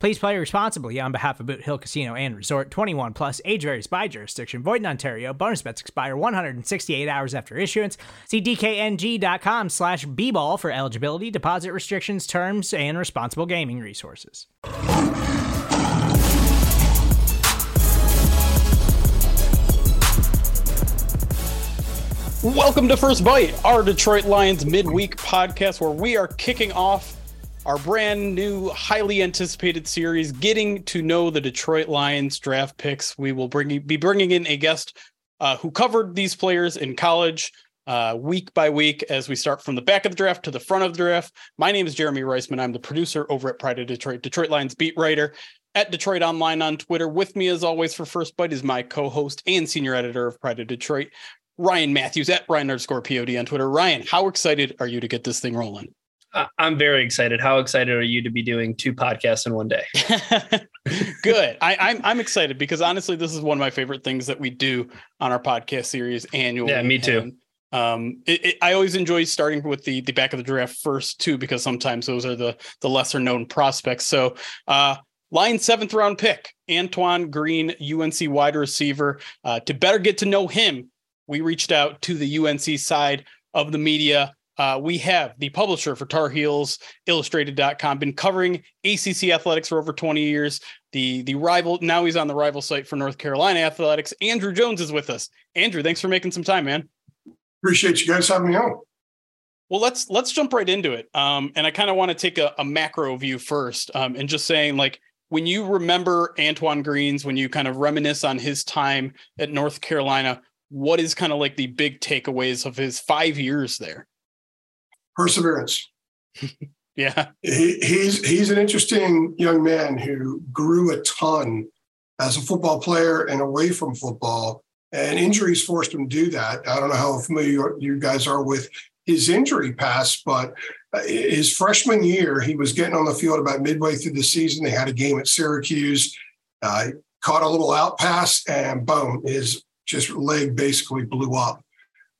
Please play responsibly on behalf of Boot Hill Casino and Resort 21 Plus, age varies by jurisdiction, void in Ontario. Bonus bets expire 168 hours after issuance. See DKNG.com slash B ball for eligibility, deposit restrictions, terms, and responsible gaming resources. Welcome to First Byte, our Detroit Lions midweek podcast where we are kicking off our brand new, highly anticipated series, getting to know the Detroit Lions draft picks. We will bring be bringing in a guest uh, who covered these players in college, uh, week by week as we start from the back of the draft to the front of the draft. My name is Jeremy Reisman. I'm the producer over at Pride of Detroit, Detroit Lions beat writer at DetroitOnLion on Twitter. With me, as always, for First Byte is my co-host and senior editor of Pride of Detroit, Ryan Matthews at Ryan underscore POD on Twitter. Ryan, how excited are you to get this thing rolling? I'm very excited. How excited are you to be doing two podcasts in one day? Good. I, am I'm, I'm excited because honestly, this is one of my favorite things that we do on our podcast series annually. Yeah, me too. And um it, it, i always enjoy starting with the the back of the draft first too because sometimes those are the the lesser known prospects so uh line seventh round pick antoine green unc wide receiver uh, to better get to know him we reached out to the unc side of the media uh, we have the publisher for Tar Heels Illustrated.com, been covering ACC athletics for over 20 years. The the rival now he's on the rival site for North Carolina athletics. Andrew Jones is with us. Andrew, thanks for making some time, man. Appreciate you guys having me on. Well, let's let's jump right into it. Um, and I kind of want to take a, a, macro view first, um, and just saying like when you remember Antoine Greens, when you kind of reminisce on his time at North Carolina, what is kind of like the big takeaways of his five years there? Perseverance. yeah, he, he's he's an interesting young man who grew a ton as a football player and away from football and injuries forced him to do that. I don't know how familiar you guys are with his injury past, but uh, his freshman year, he was getting on the field about midway through the season. They had a game at Syracuse, uh, caught a little out pass, and boom, his just leg basically blew up.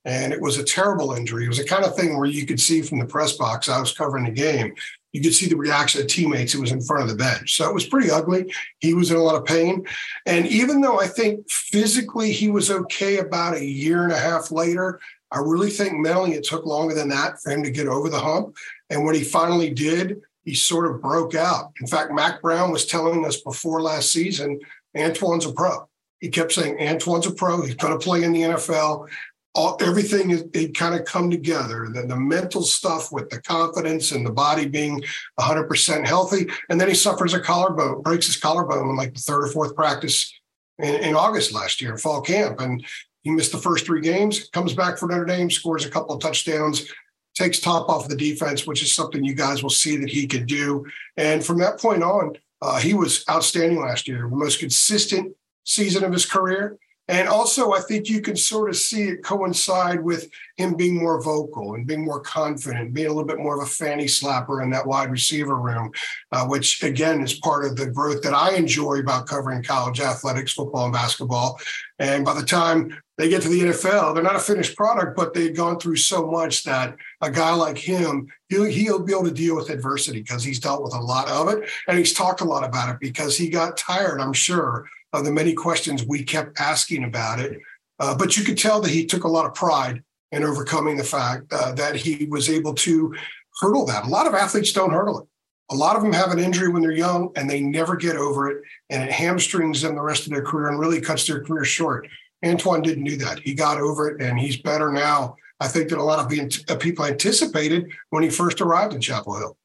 And it was a terrible injury. It was the kind of thing where you could see from the press box. I was covering the game you could see the reaction of teammates It was in front of the bench. So it was pretty ugly. He was in a lot of pain. And even though I think physically he was okay about a year and a half later, I really think mentally it took longer than that for him to get over the hump. And when he finally did, he sort of broke out. In fact, Mack Brown was telling us before last season, Antoine's a pro. He kept saying, Antoine's a pro. He's going to play in the NFL all, everything it kind of come together. And then the mental stuff with the confidence and the body being 100% healthy. And then he suffers a collarbone breaks his collarbone in like the third or fourth practice in, in august last year fall camp. And he missed the first three games comes back for notre dame scores a couple of touchdowns takes top off the defense which is something you guys will see that he could do. And from that point on uh, he was outstanding last year. Most consistent season of his career and also, I think you can sort of see it coincide with him being more vocal and being more confident, being a little bit more of a fanny slapper in that wide receiver room, uh, which again is part of the growth that I enjoy about covering college athletics, football, and basketball. And by the time they get to the NFL, they're not a finished product, but they've gone through so much that a guy like him, he'll, he'll be able to deal with adversity because he's dealt with a lot of it. And he's talked a lot about it because he got tired, I'm sure, of the many questions we kept asking about it. Uh, but you could tell that he took a lot of pride in overcoming the fact uh, that he was able to hurdle that. A lot of athletes don't hurdle it. A lot of them have an injury when they're young and they never get over it, and it hamstrings them the rest of their career and really cuts their career short. Antoine didn't do that. He got over it, and he's better now I think that a lot of people anticipated when he first arrived in Chapel Hill.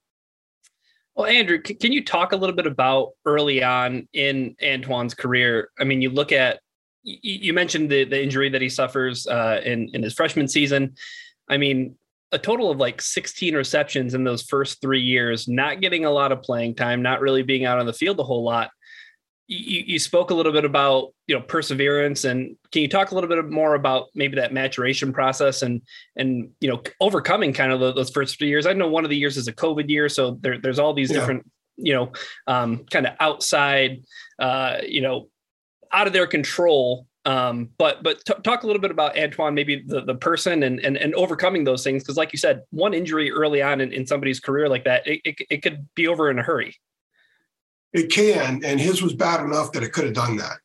Well, Andrew, can you talk a little bit about early on in Antoine's career? I mean, you look at you mentioned the, the injury that he suffers uh, in in his freshman season. I mean, a total of like 16 receptions in those first three years, not getting a lot of playing time, not really being out on the field a whole lot. You, you spoke a little bit about you know perseverance, and can you talk a little bit more about maybe that maturation process and and you know overcoming kind of those first three years? I know one of the years is a COVID year, so there, there's all these yeah. different you know um, kind of outside uh, you know out of their control um, but but t- talk a little bit about Antoine, maybe the, the person and, and and overcoming those things, because like you said, one injury early on in, in somebody's career like that, it, it, it could be over in a hurry. It can, and his was bad enough that it could have done that.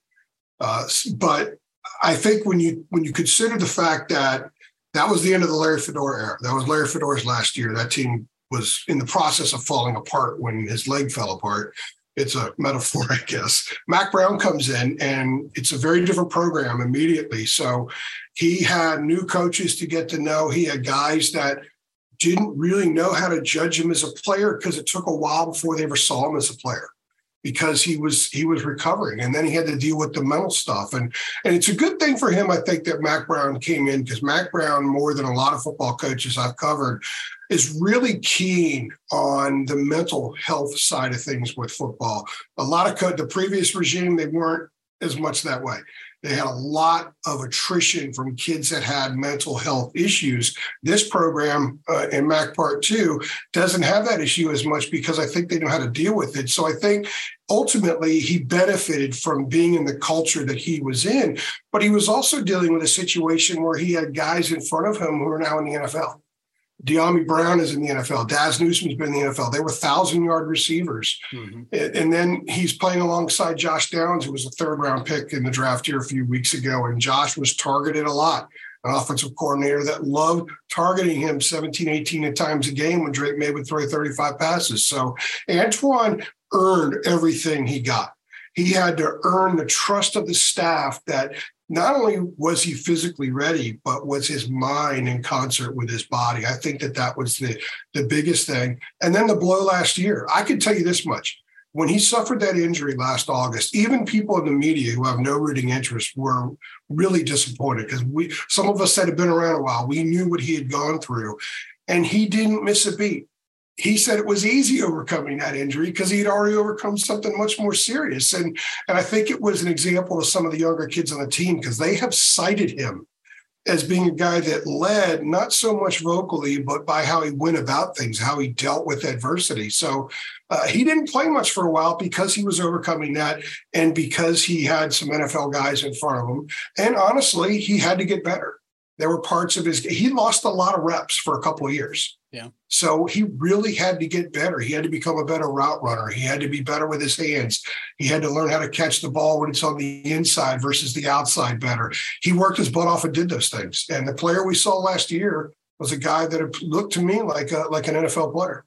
Uh, but I think when you when you consider the fact that that was the end of the Larry Fedora era, that was Larry Fedora's last year. That team was in the process of falling apart when his leg fell apart it's a metaphor, I guess. Mack Brown comes in and it's a very different program immediately. So he had new coaches to get to know. He had guys that didn't really know how to judge him as a player because it took a while before they ever saw him as a player because he was he was recovering and then he had to deal with the mental stuff and and it's a good thing for him i think that mack brown came in because mack brown more than a lot of football coaches i've covered is really keen on the mental health side of things with football. A lot of the previous regime, they weren't as much that way. They had a lot of attrition from kids that had mental health issues. This program uh, in Mack Part 2 doesn't have that issue as much because I think they know how to deal with it. So I think ultimately he benefited from being in the culture that he was in, but he was also dealing with a situation where he had guys in front of him who are now in the NFL. Dyami Brown is in the NFL. Dazz Newsome's been in the NFL. They were thousand yard receivers. Mm-hmm. And then he's playing alongside Josh Downs, who was a third round pick in the draft here a few weeks ago. And Josh was targeted a lot. An offensive coordinator that loved targeting him 17, 18 times a game when Drake Maye would throw 35 passes. So Antoine earned everything he got. He had to earn the trust of the staff that not only was he physically ready, but was his mind in concert with his body. I think that that was the, the biggest thing. And then the blow last year, I can tell you this much. When he suffered that injury last August, even people in the media who have no rooting interest were really disappointed because we, some of us that had been around a while, we knew what he had gone through, and he didn't miss a beat he said it was easy overcoming that injury because he had already overcome something much more serious. And, and I think it was an example of some of the younger kids on the team because they have cited him as being a guy that led not so much vocally, but by how he went about things, how he dealt with adversity. So uh, he didn't play much for a while because he was overcoming that and because he had some NFL guys in front of him. And honestly, he had to get better. There were parts of his, he lost a lot of reps for a couple of years. Yeah. So he really had to get better. He had to become a better route runner. He had to be better with his hands. He had to learn how to catch the ball when it's on the inside versus the outside better. He worked his butt off and did those things. And the player we saw last year was a guy that looked to me like a, like an NFL player.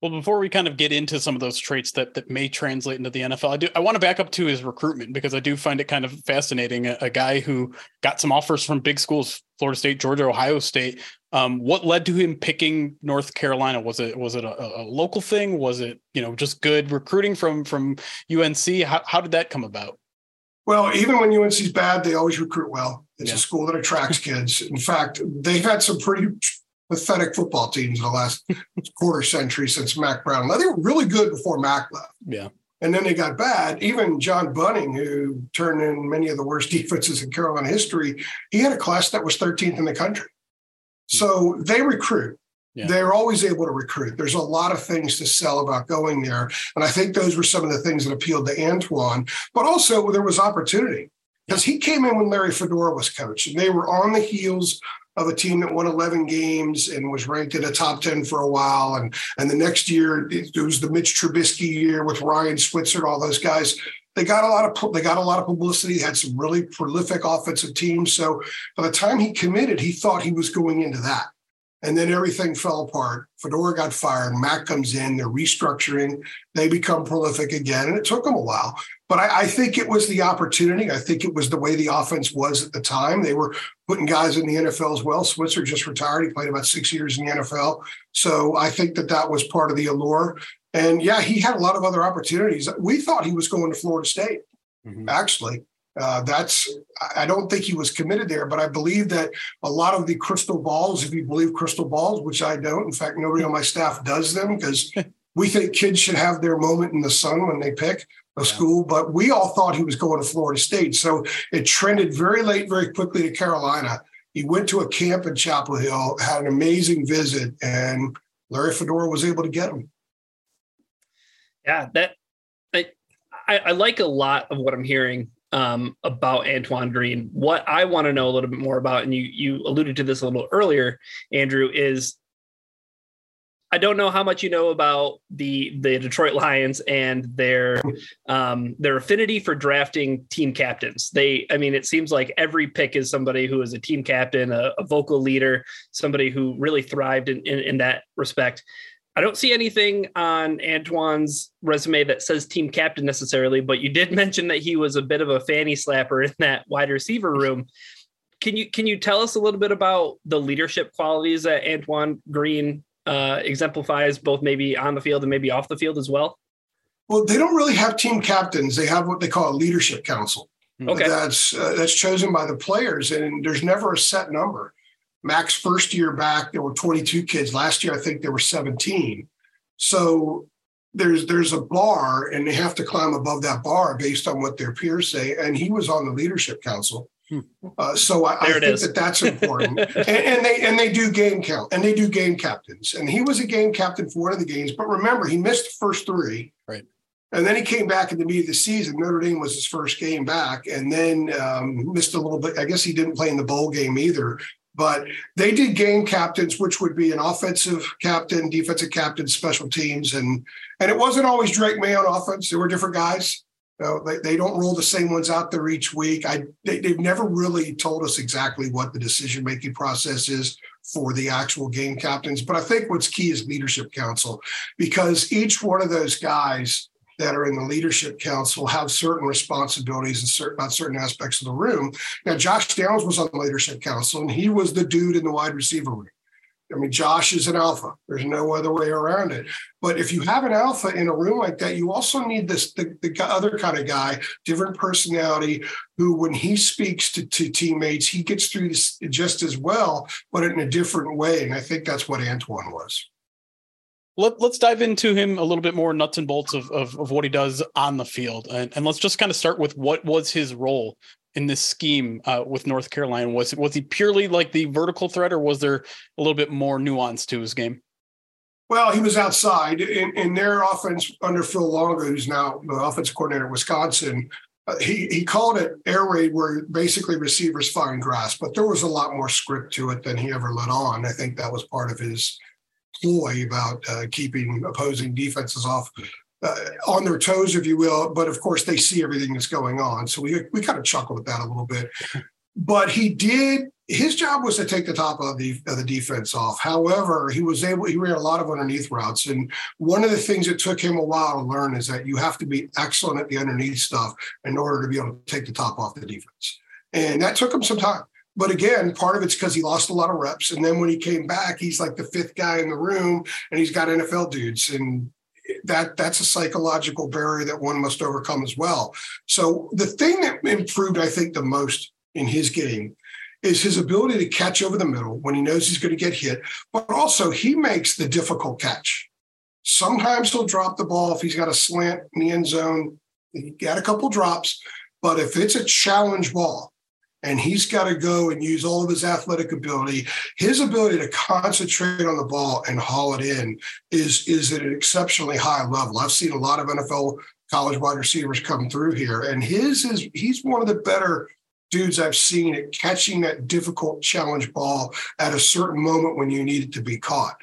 Well, before we kind of get into some of those traits that that may translate into the NFL, I do I want to back up to his recruitment because I do find it kind of fascinating. A, a guy who got some offers from big schools, Florida State, Georgia, Ohio State. Um, what led to him picking North Carolina? Was it was it a, a, local thing? Was it you know just good recruiting from from UNC? How how did that come about? Well, even when UNC's bad, they always recruit well. It's yeah. a school that attracts kids. In fact, they've had some pretty pathetic football teams in the last quarter century since Mack Brown. They were really good before Mack left. Yeah. And then they got bad. Even John Bunting, who turned in many of the worst defenses in Carolina history, he had a class that was 13th in the country. Hmm. So they recruit. Yeah. They're always able to recruit. There's a lot of things to sell about going there. And I think those were some of the things that appealed to Antoine, but also there was opportunity because he came in when Larry Fedora was coach and they were on the heels of a team that won 11 games and was ranked in the top 10 for a while. And, and the next year, it was the Mitch Trubisky year with Ryan Switzer and all those guys. They got a lot of they got a lot of publicity. Had some really prolific offensive teams. So by the time he committed, he thought he was going into that. And then everything fell apart. Fedora got fired. Mack comes in. They're restructuring. They become prolific again. And it took them a while. But I, I, think it was the opportunity. I think it was the way the offense was at the time. They were putting guys in the NFL as well. Switzer just retired. He played about six years in the NFL. So I think that that was part of the allure. And yeah, he had a lot of other opportunities. We thought he was going to Florida State, mm-hmm. actually. Uh, that's I don't think he was committed there, but I believe that a lot of the crystal balls, if you believe crystal balls, which I don't. In fact, nobody on my staff does them because we think kids should have their moment in the sun when they pick a yeah. school. But we all thought he was going to Florida State, so it trended very late, very quickly to Carolina. He went to a camp in Chapel Hill, had an amazing visit, and Larry Fedora was able to get him. Yeah, that I, I like a lot of what I'm hearing um, about Antoine Green. What I want to know a little bit more about, and you you alluded to this a little earlier, Andrew, is I don't know how much you know about the the Detroit Lions and their um, their affinity for drafting team captains. They, I mean, it seems like every pick is somebody who is a team captain, a, a vocal leader, somebody who really thrived in, in, in that respect. I don't see anything on Antoine's resume that says team captain necessarily, but you did mention that he was a bit of a fanny slapper in that wide receiver room. Can you can you tell us a little bit about the leadership qualities that Antoine Green uh, exemplifies, both maybe on the field and maybe off the field as well? Well, they don't really have team captains. They have what they call a leadership council. Okay, that's uh, that's chosen by the players, and there's never a set number. Mack's first year back, there were 22 kids. Last year, I think there were 17. So there's there's a bar, and they have to climb above that bar based on what their peers say. And he was on the leadership council. Hmm. Uh, so I, I think is. that that's important, and, and, they and they do game count and they do game captains, and he was a game captain for one of the games. But remember, he missed the first three, right? And then he came back in the meat of the season. Notre Dame was his first game back, and then um, missed a little bit. I guess he didn't play in the bowl game either. But they did game captains, which would be an offensive captain, defensive captain, special teams, and and it wasn't always Drake Maye on offense. There were different guys. You know, they, they don't roll the same ones out there each week. I they, they've never really told us exactly what the decision making process is for the actual game captains. But I think what's key is leadership council because each one of those guys that are in the leadership council have certain responsibilities and certain on certain aspects of the room. Now, Josh Downs was on the leadership council, and he was the dude in the wide receiver room. I mean, Josh is an alpha. There's no other way around it. But if you have an alpha in a room like that, you also need this the, the other kind of guy, different personality, who when he speaks to, to teammates, he gets through this just as well, but in a different way. And I think that's what Antoine was let, us dive into him a little bit more nuts and bolts of, of, of what he does on the field. And, and, let's just kind of start with what was his role in this scheme uh, with North Carolina? Was was he purely like the vertical threat or was there a little bit more nuance to his game? Well, he was outside in, in their offense under Phil Longo, who's now the offensive coordinator at Wisconsin. Uh, he he called it air raid, where basically receivers find grass, but there was a lot more script to it than he ever let on. I think that was part of his ploy about uh, keeping opposing defenses off uh, on their toes, if you will. But of course, they see everything that's going on, so we we kind of chuckle at that a little bit. But he did. His job was to take the top of the of the defense off. However, he was able. He ran a lot of underneath routes, and one of the things that took him a while to learn is that you have to be excellent at the underneath stuff in order to be able to take the top off the defense, and that took him some time. But again, part of it's because he lost a lot of reps. And then when he came back, he's like the fifth guy in the room and he's got NFL dudes. And that that's a psychological barrier that one must overcome as well. So the thing that improved, I think, the most in his game is his ability to catch over the middle when he knows he's going to get hit, but also he makes the difficult catch. Sometimes he'll drop the ball if he's got a slant in the end zone. He got a couple drops, but if it's a challenge ball, and he's got to go and use all of his athletic ability. His ability to concentrate on the ball and haul it in is is at an exceptionally high level. I've seen a lot of NFL college wide receivers come through here, and his is he's one of the better dudes I've seen at catching that difficult challenge ball at a certain moment when you need it to be caught.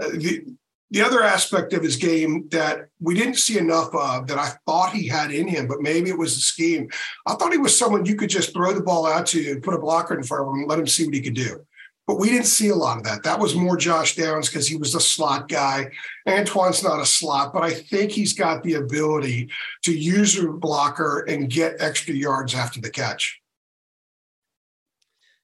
Uh, the, the other aspect of his game that we didn't see enough of that I thought he had in him, but maybe it was the scheme. I thought he was someone you could just throw the ball out to and put a blocker in front of him and let him see what he could do. But we didn't see a lot of that. That was more Josh Downs because he was the slot guy. Antoine's not a slot, but I think he's got the ability to use a blocker and get extra yards after the catch.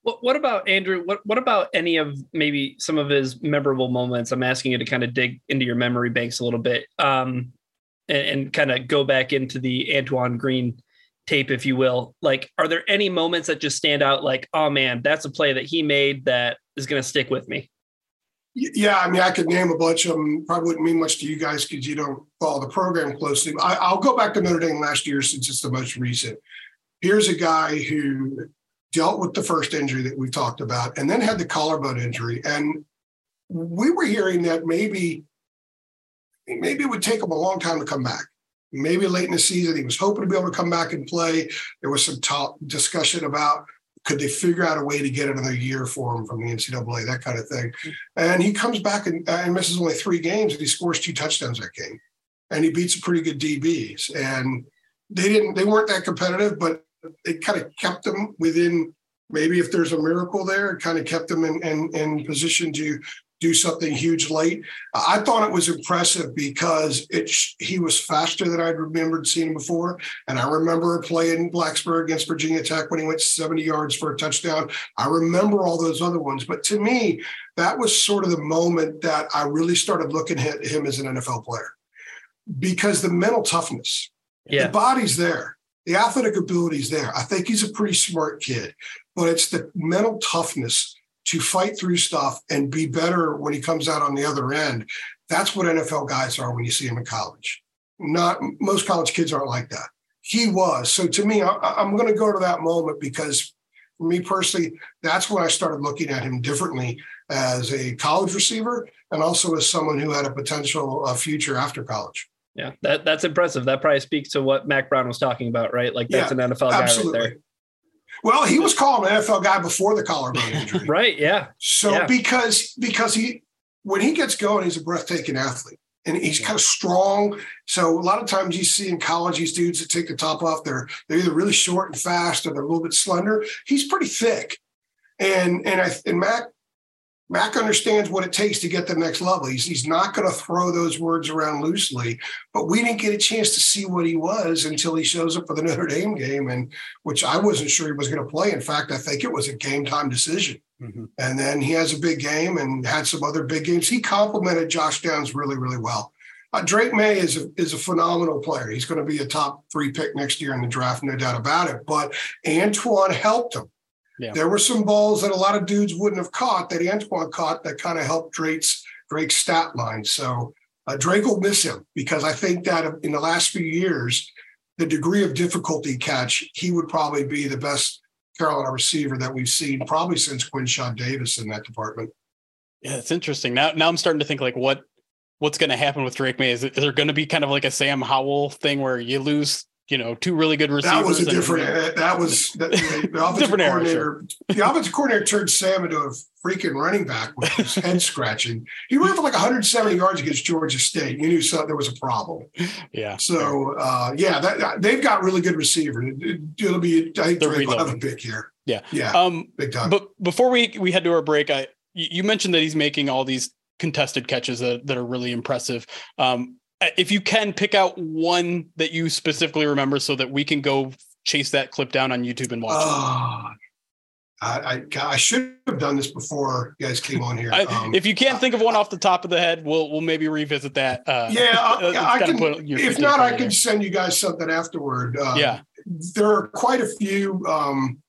What, what about Andrew? What what about any of maybe some of his memorable moments? I'm asking you to kind of dig into your memory banks a little bit, um, and, and kind of go back into the Antoine Green tape, if you will. Like, are there any moments that just stand out? Like, oh man, that's a play that he made that is going to stick with me. Yeah, I mean, I could name a bunch of them. Probably wouldn't mean much to you guys because you don't follow the program closely. I, will go back to Notre Dame last year since it's the most recent. Here's a guy who dealt with the first injury that we talked about, and then had the collarbone injury. And we were hearing that maybe, maybe it would take him a long time to come back. Maybe late in the season, he was hoping to be able to come back and play. There was some talk, discussion about could they figure out a way to get another year for him from the NCAA, that kind of thing. And he comes back and, and misses only three games, and he scores two touchdowns that game, and he beats some pretty good DBs. And they didn't, they weren't that competitive, but it kind of kept them within maybe if there's a miracle there, it kind of kept them in, in, in position to do something huge late. I thought it was impressive because it he was faster than I'd remembered seeing him before. And I remember playing Blacksburg against Virginia Tech when he went 70 yards for a touchdown. I remember all those other ones. But to me, that was sort of the moment that I really started looking at him as an NFL player because the mental toughness, yeah. the body's there the athletic ability is there. I think he's a pretty smart kid, but it's the mental toughness to fight through stuff and be better when he comes out on the other end. That's what NFL guys are when you see them in college. Not most college kids aren't like that. He was. So to me, I, am going to go to that moment because for me personally, that's when I started looking at him differently as a college receiver and also as someone who had a potential uh, future after college. Yeah, that that's impressive. That probably speaks to what Mack Brown was talking about, right? Like that's yeah, an NFL guy absolutely. right there. Well, he was called an NFL guy before the collarbone injury. right. Yeah. So yeah. because because he when he gets going, he's a breathtaking athlete. And he's kind of strong. So a lot of times you see in college these dudes that take the top off, they're they're either really short and fast or they're a little bit slender. He's pretty thick. And and I and Mack Mack understands what it takes to get the next level. He's, he's not going to throw those words around loosely, but we didn't get a chance to see what he was until he shows up for the Notre Dame game, and which I wasn't sure he was going to play. In fact, I think it was a game time decision. Mm-hmm. And then he has a big game and had some other big games. He complimented Josh Downs really, really well. Uh, Drake Maye is a, is a phenomenal player. He's going to be a top three pick next year in the draft, no doubt about it. But Antoine helped him. Yeah. There were some balls that a lot of dudes wouldn't have caught that Antoine caught that kind of helped Drake's Drake's stat line. So uh, Drake will miss him because I think that in the last few years, the degree of difficulty catch, he would probably be the best Carolina receiver that we've seen probably since Quinshad Davis in that department. Yeah, it's interesting. Now, now I'm starting to think like what what's going to happen with Drake Maye. Is, is there going to be kind of like a Sam Howell thing where you lose you know, two really good receivers. That was a different. And, that was the, the offensive coordinator. The offensive coordinator turned Sam into a freaking running back with his head scratching. He ran for like 170 yards against Georgia State. You knew so, there was a problem. Yeah. So uh, yeah, that, they've got really good receivers. It, will be. I think will have a big year. Yeah. Yeah. Um, big time. But before we we head to our break, I you mentioned that he's making all these contested catches that, that are really impressive. Um, if you can pick out one that you specifically remember so that we can go chase that clip down on YouTube and watch oh, it. I, I, I should have done this before you guys came on here. Um, if you can't think of one off the top of the head, we'll we'll maybe revisit that. Uh, yeah, I, I can. If not, I can send you guys something afterward. Um, yeah, there are quite a few. Um,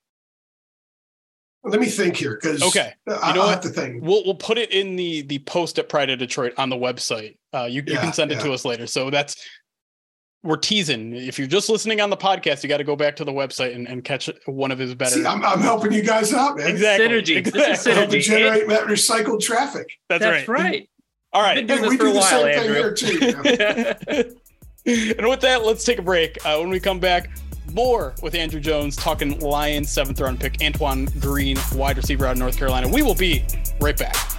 let me think here because okay, I, you know have to think. We'll we'll put it in the the post at Pride of Detroit on the website. Uh, you, yeah, you can send it yeah. to us later. So that's we're teasing. If you're just listening on the podcast, you got to go back to the website and, and catch one of his better. See, I'm, I'm, helping you guys out, man. Exactly. Synergy. Exactly. Synergy. generate and, recycled traffic. That's, that's right. right. All right. Hey, we do the while, same Andrew. thing here too. and with that, let's take a break. Uh, when we come back, more with Andrew Jones talking Lions seventh round pick Antoine Green, wide receiver out of North Carolina. We will be right back.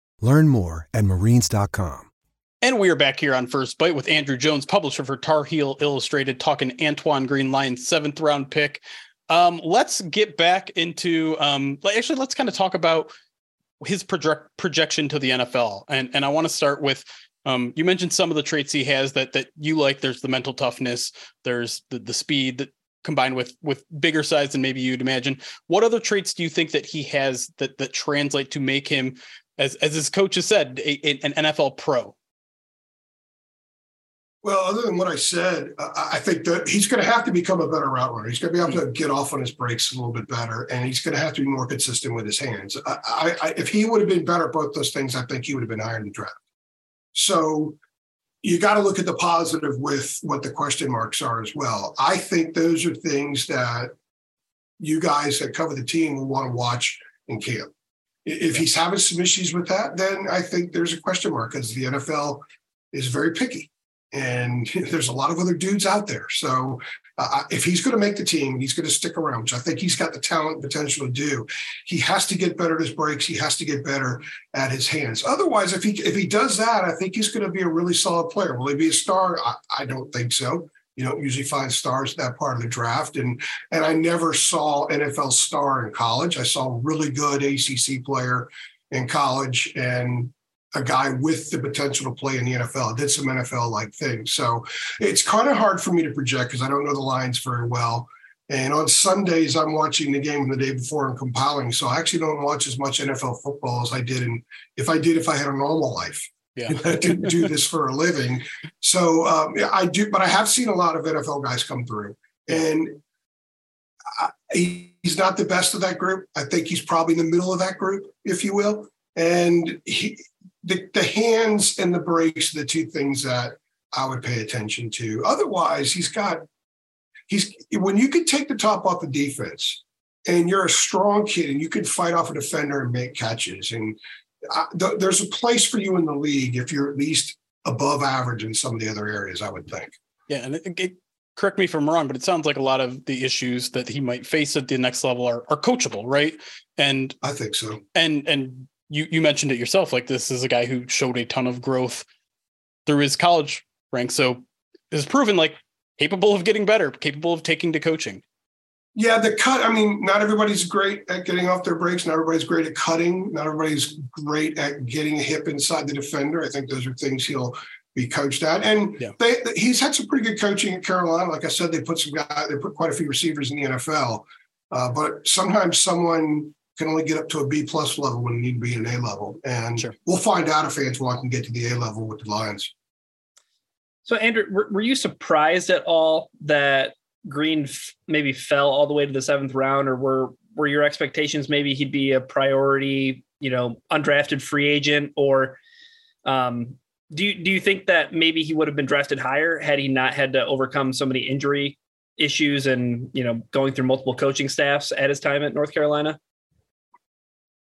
Learn more at marines.com. And we are back here on First Byte with Andrew Jones, publisher for Tar Heel Illustrated, talking Antoine Green Lions seventh round pick. Um, let's get back into um, actually let's kind of talk about his project projection to the NFL. And and I want to start with um, you mentioned some of the traits he has that that you like. There's the mental toughness, there's the the speed that combined with with bigger size than maybe you'd imagine. What other traits do you think that he has that that translate to make him, as as his coach has said, a, a, an NFL pro? Well, other than what I said, I think that he's going to have to become a better route runner. He's going to be able to get off on his brakes a little bit better, and he's going to have to be more consistent with his hands. I, I, if he would have been better at both those things, I think he would have been higher in the draft. So you got to look at the positive with what the question marks are as well. I think those are things that you guys that cover the team will want to watch in camp. If he's having some issues with that, then I think there's a question mark because the NFL is very picky and there's a lot of other dudes out there. So uh, if he's going to make the team, he's going to stick around, which I think he's got the talent and potential to do. He has to get better at his breaks. He has to get better at his hands. Otherwise, if he if he does that, I think he's going to be a really solid player. Will he be a star? I, I don't think so. You don't usually find stars that part of the draft, and and I never saw NFL star in college. I saw a really good ACC player in college, and a guy with the potential to play in the NFL. did some NFL like things. So it's kind of hard for me to project because I don't know the lines very well. And on Sundays, I'm watching the game the day before and compiling. So I actually don't watch as much NFL football as I did. And if I did, if I had a normal life, yeah. I didn't do this for a living. So um, I do, but I have seen a lot of NFL guys come through. And I, he's not the best of that group. I think he's probably in the middle of that group, if you will. And he, the, the hands and the breaks are the two things that I would pay attention to. Otherwise, he's got he's when you can take the top off the defense and you're a strong kid and you can fight off a defender and make catches and I, th- there's a place for you in the league if you're at least above average in some of the other areas. I would think. Yeah, and it, it, correct me if I'm wrong, but it sounds like a lot of the issues that he might face at the next level are, are coachable, right? And I think so. And and you you mentioned it yourself. Like this is a guy who showed a ton of growth through his college ranks. So is proven like capable of getting better, capable of taking to coaching. Yeah, the cut. I mean, not everybody's great at getting off their breaks. Not everybody's great at cutting. Not everybody's great at getting a hip inside the defender. I think those are things he'll be coached at. And yeah. they, he's had some pretty good coaching at Carolina. Like I said, they put some guy, they put quite a few receivers in the NFL. Uh, but sometimes someone can only get up to a B plus level when you need to be an A level. And sure. we'll find out if Antoine can get to the A level with the Lions. So, Andrew, were, were you surprised at all that Green f- maybe fell all the way to the seventh round, or were were your expectations maybe he'd be a priority, you know, undrafted free agent, or um, do you do you think that maybe he would have been drafted higher had he not had to overcome so many injury issues and you know going through multiple coaching staffs at his time at North Carolina?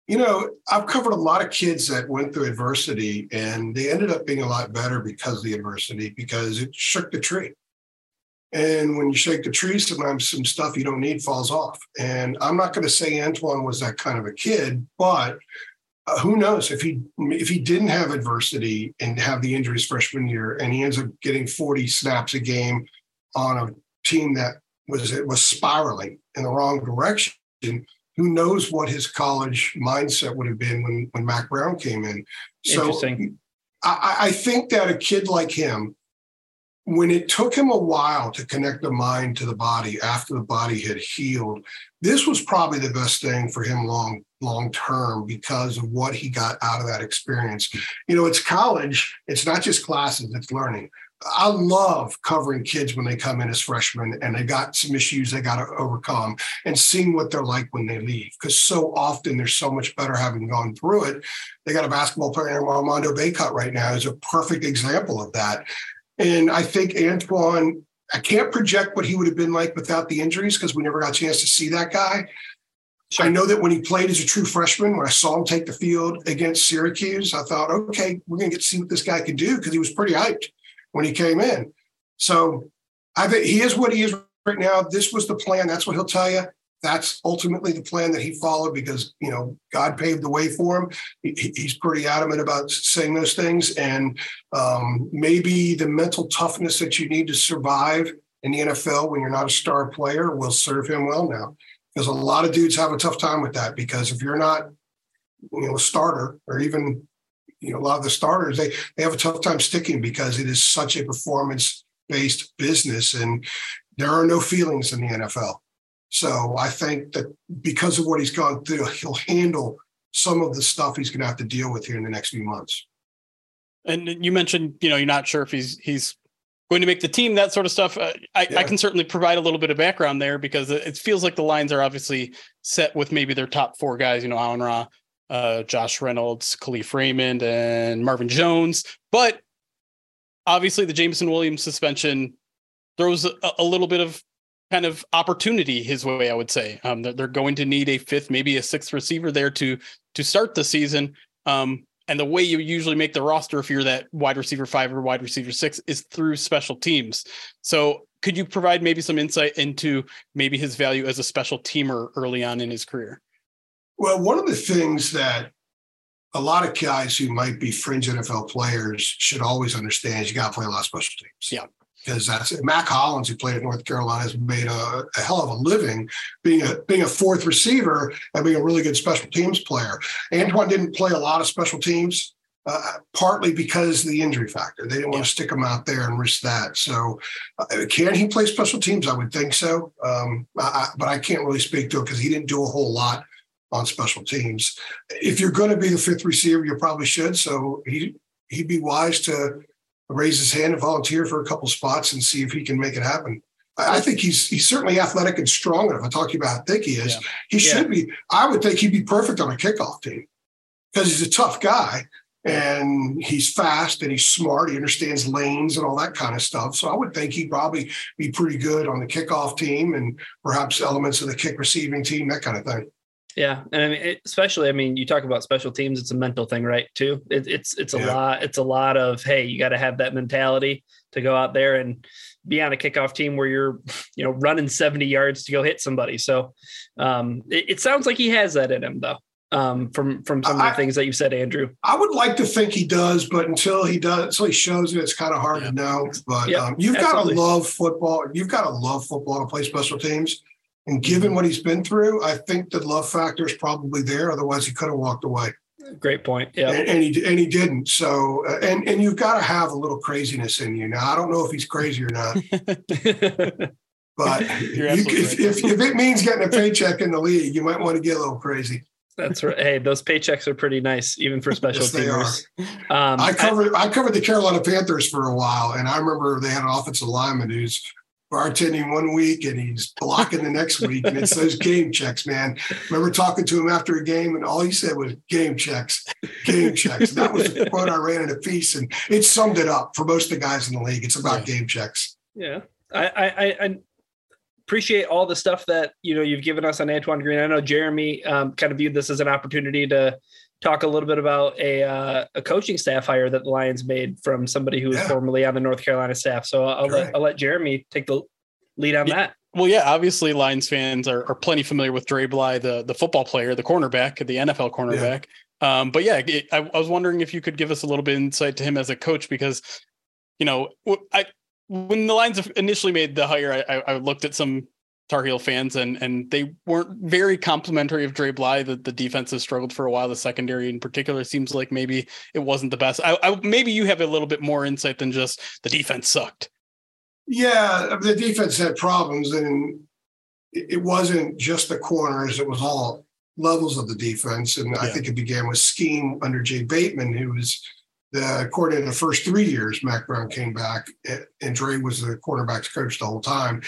You know, I've covered a lot of kids that went through adversity and they ended up being a lot better because of the adversity, because it shook the tree. And when you shake the tree, sometimes some stuff you don't need falls off. And I'm not going to say Antoine was that kind of a kid, but uh, who knows if he if he didn't have adversity and have the injuries freshman year, and he ends up getting 40 snaps a game on a team that was it was spiraling in the wrong direction who knows what his college mindset would have been when when Mack Brown came in. So I, I think that a kid like him, when it took him a while to connect the mind to the body after the body had healed, this was probably the best thing for him long long term because of what he got out of that experience. You know, it's college, it's not just classes, it's learning. I love covering kids when they come in as freshmen and they got some issues they got to overcome and seeing what they're like when they leave. Because so often they're so much better having gone through it. They got a basketball player, Armando Bacot, right now, is a perfect example of that. And I think Antoine, I can't project what he would have been like without the injuries because we never got a chance to see that guy. I know that when he played as a true freshman, when I saw him take the field against Syracuse, I thought, okay, we're going to get to see what this guy can do because he was pretty hyped when he came in. So I think he is what he is right now. This was the plan. That's what he'll tell you. That's ultimately the plan that he followed because you know God paved the way for him. He, he's pretty adamant about saying those things, and um, maybe the mental toughness that you need to survive in the NFL when you're not a star player will serve him well now. Because a lot of dudes have a tough time with that. Because if you're not, you know, a starter or even you know a lot of the starters they they have a tough time sticking because it is such a performance based business and there are no feelings in the NFL. So I think that because of what he's gone through, he'll handle some of the stuff he's going to have to deal with here in the next few months. And you mentioned, you know, you're not sure if he's he's going to make the team, that sort of stuff. Uh, I, yeah. I, can certainly provide a little bit of background there because it feels like the lines are obviously set with maybe their top four guys. You know, Amon Ra, uh, Josh Reynolds, Kalif Raymond, and Marvin Jones. But obviously, the Jameson Williams suspension throws a, a, little bit of kind of opportunity his way. I would say um, they're, they're, going to need a fifth, maybe a sixth receiver there to to start the season. Um, and the way you usually make the roster, if you're that wide receiver five or wide receiver six, is through special teams. So, could you provide maybe some insight into maybe his value as a special teamer early on in his career? Well, one of the things that a lot of guys who might be fringe NFL players should always understand is you got to play a lot of special teams. Yeah. Because that's Mack Hollins, who played at North Carolina, has made a, a, hell of a living being a being a fourth receiver and being a really good special teams player. Antoine didn't play a lot of special teams, uh, partly because of the injury factor. They didn't want to stick him out there and risk that. So, uh, can he play special teams? I would think so, um, I, but I can't really speak to it because he didn't do a whole lot on special teams. If you're going to be the fifth receiver, you probably should. So he he'd be wise to raise his hand and volunteer for a couple spots and see if he can make it happen. I think he's he's certainly athletic and strong enough. I talk to you about how thick he is. Yeah. He yeah. should be. I would think he'd be perfect on a kickoff team because he's a tough guy and he's fast and he's smart. He understands lanes and all that kind of stuff. So I would think he'd probably be pretty good on the kickoff team and perhaps elements of the kick receiving team, that kind of thing. Yeah, and I mean, it, especially, I mean, you talk about special teams; it's a mental thing, right? Too. It, it's it's a yeah. lot. It's a lot of hey, you got to have that mentality to go out there and be on a kickoff team where you're, you know, running seventy yards to go hit somebody. So, um, it, it sounds like he has that in him, though. Um, from from some I, of the things that you said, Andrew. I would like to think he does, but until he does, until he shows it, it's kind of hard yeah. to know. But yeah, um, you've got to love football. You've got to love football to play special teams and given what he's been through, I think the love factor is probably there. Otherwise, he could have walked away. Great point. Yeah, and, and he and he didn't. So, uh, and and you've got to have a little craziness in you. Now, I don't know if he's crazy or not, but you, if, if, if it means getting a paycheck in the league, you might want to get a little crazy. That's right. Hey, those paychecks are pretty nice, even for special yes, teamers. Um, I covered I, I, covered the Carolina Panthers for a while, and I remember they had an offensive lineman who's bartending one week and he's blocking the next week. And it's those game checks, man. remember talking to him after a game and all he said was game checks, game checks. That was the quote I ran in a piece and it summed it up for most of the guys in the league. It's about yeah. game checks. Yeah. I, I, I appreciate all the stuff that, you know, you've given us on Antoine Green. I know Jeremy um, kind of viewed this as an opportunity to, talk a little bit about a uh, a coaching staff hire that the Lions made from somebody who was yeah. formerly on the North Carolina staff. So I'll let I'll let Jeremy take the lead on yeah. that. Well, yeah, obviously Lions fans are, are plenty familiar with Dre Bly, the the football player, the cornerback, the NFL cornerback. Yeah. Um, but yeah, it, I, I was wondering if you could give us a little bit insight to him as a coach because, you know, I when the Lions initially made the hire, I, I looked at some Tar Heel fans, and and they weren't very complimentary of Dre Bly. That the defense has struggled for a while. The secondary, in particular, seems like maybe it wasn't the best. I, I maybe you have a little bit more insight than just the defense sucked. Yeah, the defense had problems, and it wasn't just the corners; it was all levels of the defense. And yeah. I think it began with scheme under Jay Bateman, who was the coordinator the first three years. Mac Brown came back, eh, and Dre was the quarterbacks coach the whole time.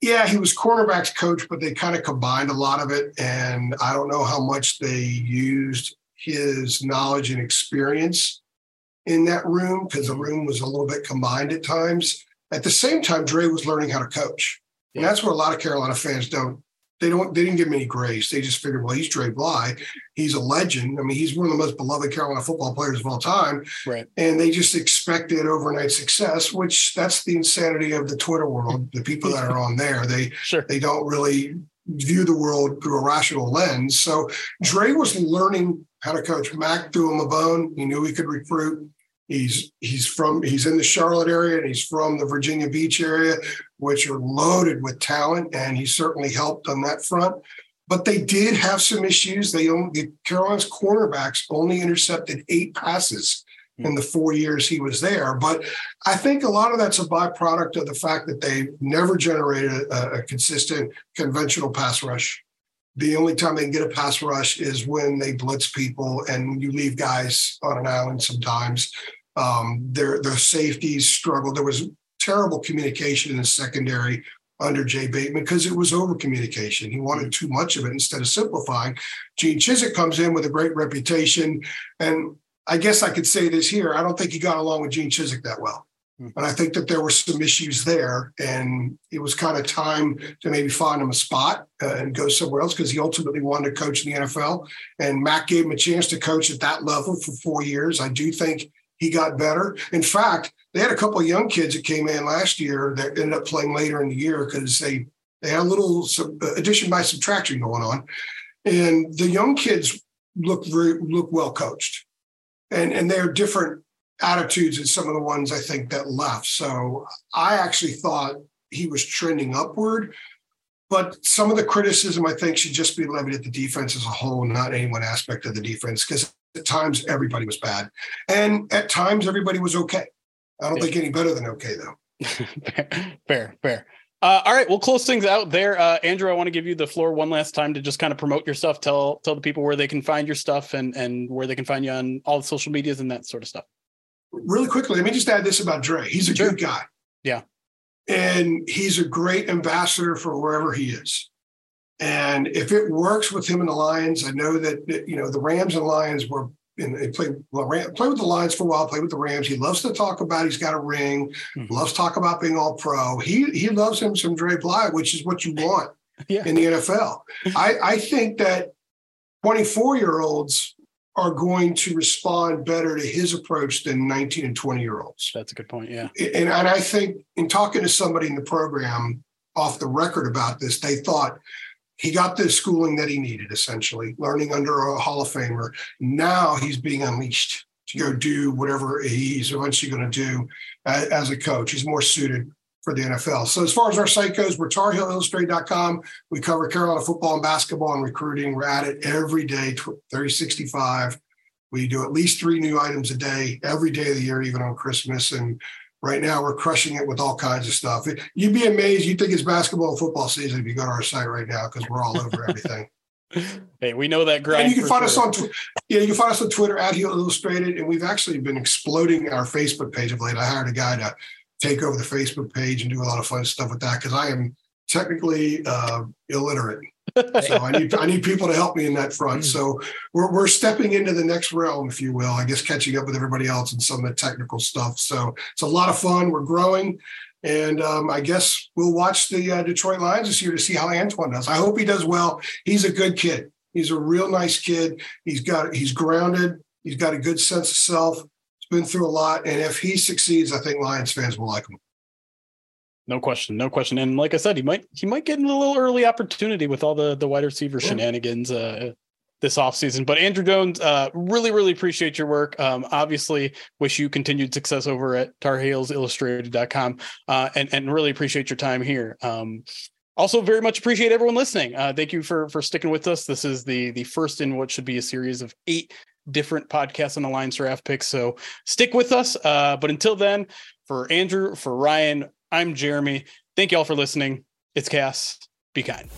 Yeah, he was cornerbacks coach, but they kind of combined a lot of it. And I don't know how much they used his knowledge and experience in that room because the room was a little bit combined at times. At the same time, Dre was learning how to coach. And that's what a lot of Carolina fans don't. They don't. They didn't give him any grace. They just figured, well, he's Dre Bly. He's a legend. I mean, he's one of the most beloved Carolina football players of all time. Right. And they just expected overnight success, which that's the insanity of the Twitter world. The people that are on there, they sure. they don't really view the world through a rational lens. So Dre was learning how to coach. Mack threw him a bone. He knew he could recruit. He's he's from he's in the Charlotte area and he's from the Virginia Beach area, which are loaded with talent, and he certainly helped on that front. But they did have some issues. They only the Carolina's cornerbacks only intercepted eight passes hmm. in the four years he was there. But I think a lot of that's a byproduct of the fact that they never generated a, a consistent conventional pass rush. The only time they can get a pass rush is when they blitz people and you leave guys on an island sometimes. Um, their their safeties struggled. There was terrible communication in the secondary under Jay Bateman because it was over communication. He wanted too much of it instead of simplifying. Gene Chizik comes in with a great reputation. And I guess I could say this here. I don't think he got along with Gene Chizik that well. Hmm. And I think that there were some issues there. And it was kind of time to maybe find him a spot uh, and go somewhere else because he ultimately wanted to coach in the NFL. And Mack gave him a chance to coach at that level for four years. I do think he got better. In fact, they had a couple of young kids that came in last year that ended up playing later in the year because they they had a little addition by subtraction going on, and the young kids look very look well coached, and and they're different attitudes than some of the ones I think that left. So I actually thought he was trending upward. But some of the criticism I think should just be levied at the defense as a whole, not any one aspect of the defense, because at times everybody was bad, and at times everybody was okay. I don't yeah. think any better than okay though. fair, fair. Uh, all right, we'll close things out there. Uh, Andrew, I want to give you the floor one last time to just kind of promote your stuff. Tell tell the people where they can find your stuff and and where they can find you on all the social medias and that sort of stuff. Really quickly, let me just add this about Dre. He's a sure. good guy. Yeah. And he's a great ambassador for wherever he is. And if it works with him and the Lions, I know that you know the Rams and Lions were and he played well, played with the Lions for a while, played with the Rams. He loves to talk about he's got a ring, mm-hmm. loves talk about being all pro. He he loves him some Dre Bly, which is what you want yeah. in the NFL. I, I think that 24 year olds are going to respond better to his approach than 19 and 20 year olds. That's a good point. Yeah. And, and I think in talking to somebody in the program off the record about this, they thought he got the schooling that he needed, essentially, learning under a Hall of Famer. Now he's being unleashed to go do whatever he's eventually going to do uh, as a coach. He's more suited for the NFL. So as far as our site goes, we're TarHeelIllustrated.com. We cover Carolina football and basketball and recruiting. We're at it every day, 365. We do at least three new items a day, every day of the year, even on Christmas. And Right now, we're crushing it with all kinds of stuff. You'd be amazed. You'd think it's basketball and football season if you go to our site right now because we're all over everything. hey, we know that grind. And you can find sure. us on, yeah, you can find us on Twitter at Heels Illustrated, and we've actually been exploding our Facebook page of late. I hired a guy to take over the Facebook page and do a lot of fun stuff with that because I am technically uh, illiterate so I need I need people to help me in that front. So we're we're stepping into the next realm, if you will. I guess catching up with everybody else and some of the technical stuff. So it's a lot of fun. We're growing, and um, I guess we'll watch the uh, Detroit Lions this year to see how Antoine does. I hope he does well. He's a good kid. He's a real nice kid. He's got he's grounded. He's got a good sense of self. He's been through a lot, and if he succeeds, I think Lions fans will like him. No question, no question. And like I said, he might he might get a little early opportunity with all the the wide receiver shenanigans uh, this offseason. But Andrew Jones, uh, really, really appreciate your work. Um, obviously, wish you continued success over at TarHeelsIllustrated.com uh, and, and really appreciate your time here. Um, also, very much appreciate everyone listening. Uh, thank you for for sticking with us. This is the the first in what should be a series of eight different podcasts on the Lions draft picks. So stick with us. Uh, but until then, for Andrew, for Ryan, I'm Jeremy. Thank y'all for listening. It's Cass. Be kind.